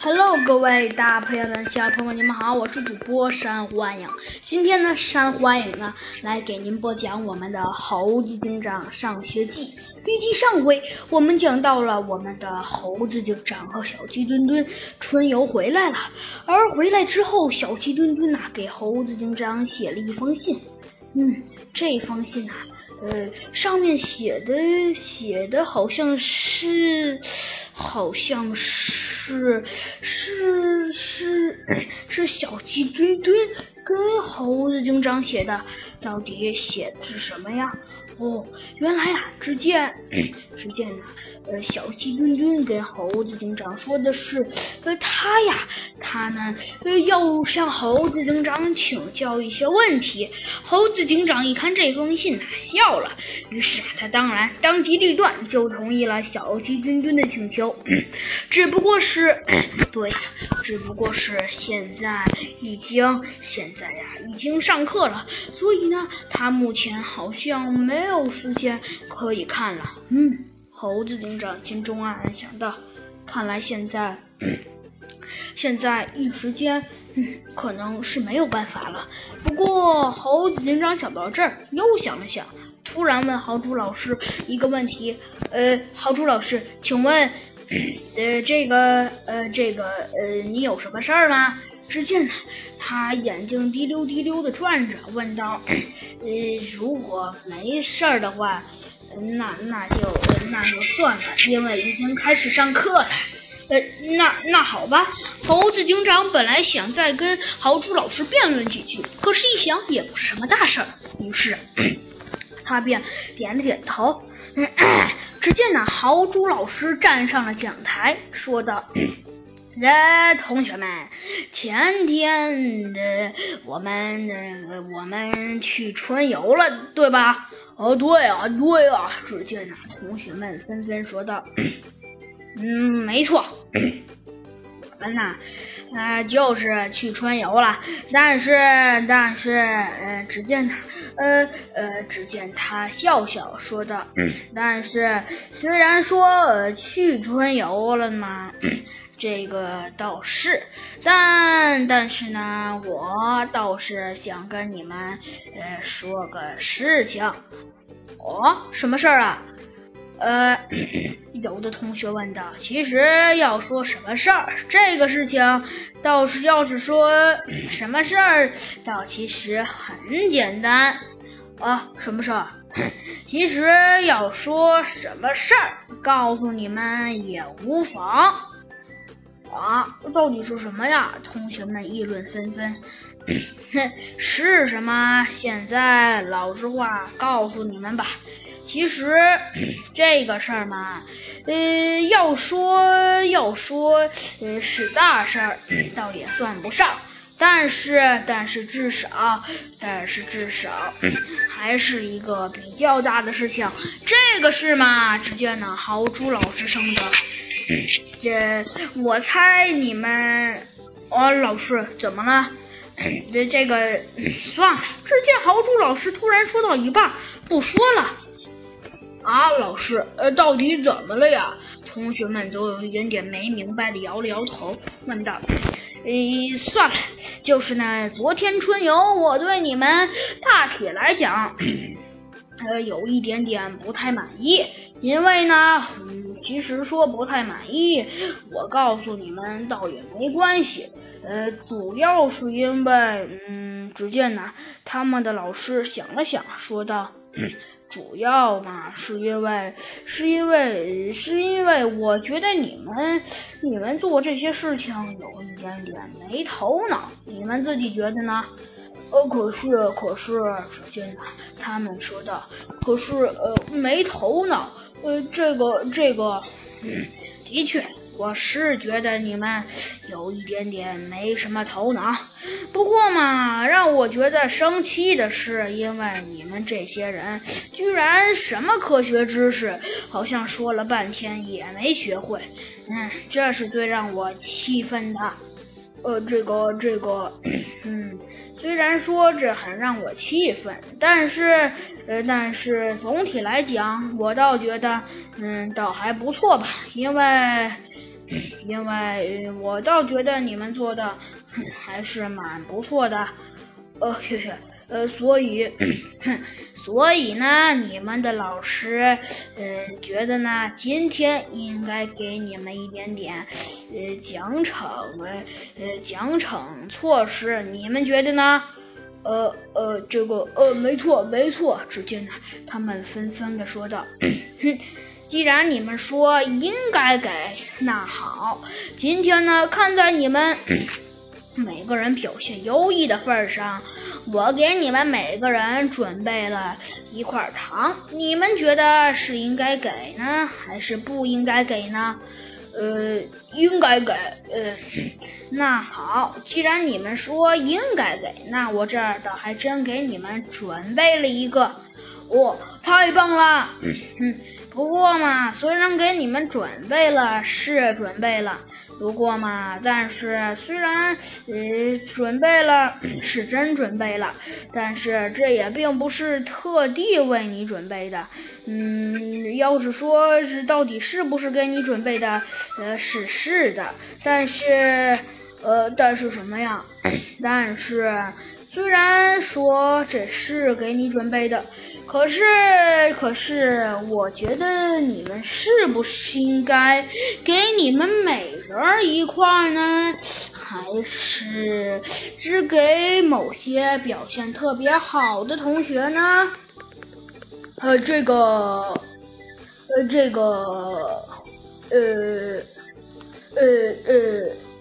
Hello，各位大朋友们、小朋友们，你们好，我是主播山欢迎。今天呢，山欢迎呢来给您播讲我们的《猴子警长上学记》。预计上回我们讲到了我们的猴子警长和小鸡墩墩春游回来了，而回来之后，小鸡墩墩呐给猴子警长写了一封信。嗯，这封信呐，呃，上面写的写的好像是，好像是是是是是小鸡墩墩跟猴子警长写的，到底写的是什么呀？哦，原来呀，只见，只见呢，呃，小鸡墩墩跟猴子警长说的是，呃，他呀，他呢，呃，要向猴子警长请教一些问题。猴子警长一看这封信呐，笑了，于是啊，他当然当机立断，就同意了小鸡墩墩的请求。只不过是，对，只不过是现在已经，现在呀，已经上课了，所以呢，他目前好像没。有时间可以看了，嗯，猴子警长心中暗暗想到，看来现在，现在一时间，嗯，可能是没有办法了。不过，猴子警长想到这儿，又想了想，突然问豪猪老师一个问题：“呃，豪猪老师，请问，呃，这个，呃，这个，呃，你有什么事儿吗？”只见呢。他眼睛滴溜滴溜地转着，问道：“呃，如果没事儿的话，那那就那就算了，因为已经开始上课了。呃，那那好吧。”猴子警长本来想再跟豪猪老师辩论几句，可是一想也不是什么大事儿，于是 他便点了点头。只见那豪猪老师站上了讲台，说道。呃，同学们，前天的我们呃我们去春游了，对吧？哦，对啊，对啊。只见那同学们纷纷说道：“ 嗯，没错，我们呐，呃，就是去春游了。但是，但是，呃，只见他，呃呃，只见他笑笑说道：但是，虽然说去春游了嘛。”这个倒是，但但是呢，我倒是想跟你们呃说个事情。哦，什么事儿啊？呃，有的同学问道。其实要说什么事儿，这个事情倒是要是说什么事儿，倒其实很简单。啊，什么事儿？其实要说什么事儿，告诉你们也无妨。啊，到底是什么呀？同学们议论纷纷。哼，是什么？现在老实话告诉你们吧。其实 这个事儿嘛，呃，要说要说，呃，是大事儿，倒也算不上。但是，但是至少，但是至少，还是一个比较大的事情。这个事嘛，只见那豪猪老师生的。这，我猜你们，哦，老师怎么了？这这个算了。只见豪猪老师突然说到一半，不说了。啊，老师，呃，到底怎么了呀？同学们都有一点点没明白的摇了摇头，问道：“呃，算了，就是呢，昨天春游，我对你们大体来讲，呃，有一点点不太满意，因为呢。”嗯其实说不太满意，我告诉你们倒也没关系。呃，主要是因为，嗯，只见呢，他们的老师想了想，说道：“主要嘛，是因为，是因为，是因为，我觉得你们，你们做这些事情有一点点没头脑。你们自己觉得呢？”呃，可是，可是，只见呢，他们说道：“可是，呃，没头脑。”呃，这个这个，嗯，的确，我是觉得你们有一点点没什么头脑。不过嘛，让我觉得生气的是，因为你们这些人居然什么科学知识，好像说了半天也没学会。嗯，这是最让我气愤的。呃，这个这个，嗯。虽然说这很让我气愤，但是，呃，但是总体来讲，我倒觉得，嗯，倒还不错吧。因为，因为我倒觉得你们做的还是蛮不错的。呃，嘿嘿，呃，所以，所以呢，你们的老师，呃，觉得呢，今天应该给你们一点点，呃，奖惩，呃，奖惩措施，你们觉得呢？呃呃，这个，呃，没错，没错。只见呢，他们纷纷的说道：“哼，既然你们说应该给，那好，今天呢，看在你们。”每个人表现优异的份上，我给你们每个人准备了一块糖。你们觉得是应该给呢，还是不应该给呢？呃，应该给。呃，那好，既然你们说应该给，那我这儿倒还真给你们准备了一个。哦，太棒了！嗯，不过嘛，虽然给你们准备了，是准备了。不过嘛，但是虽然呃准备了，是真准备了，但是这也并不是特地为你准备的。嗯，要是说是到底是不是给你准备的，呃是是的，但是呃但是什么呀？但是虽然说这是给你准备的。可是，可是，我觉得你们是不是应该给你们每人一块呢？还是只给某些表现特别好的同学呢？呃，这个，呃，这个，呃，呃，呃。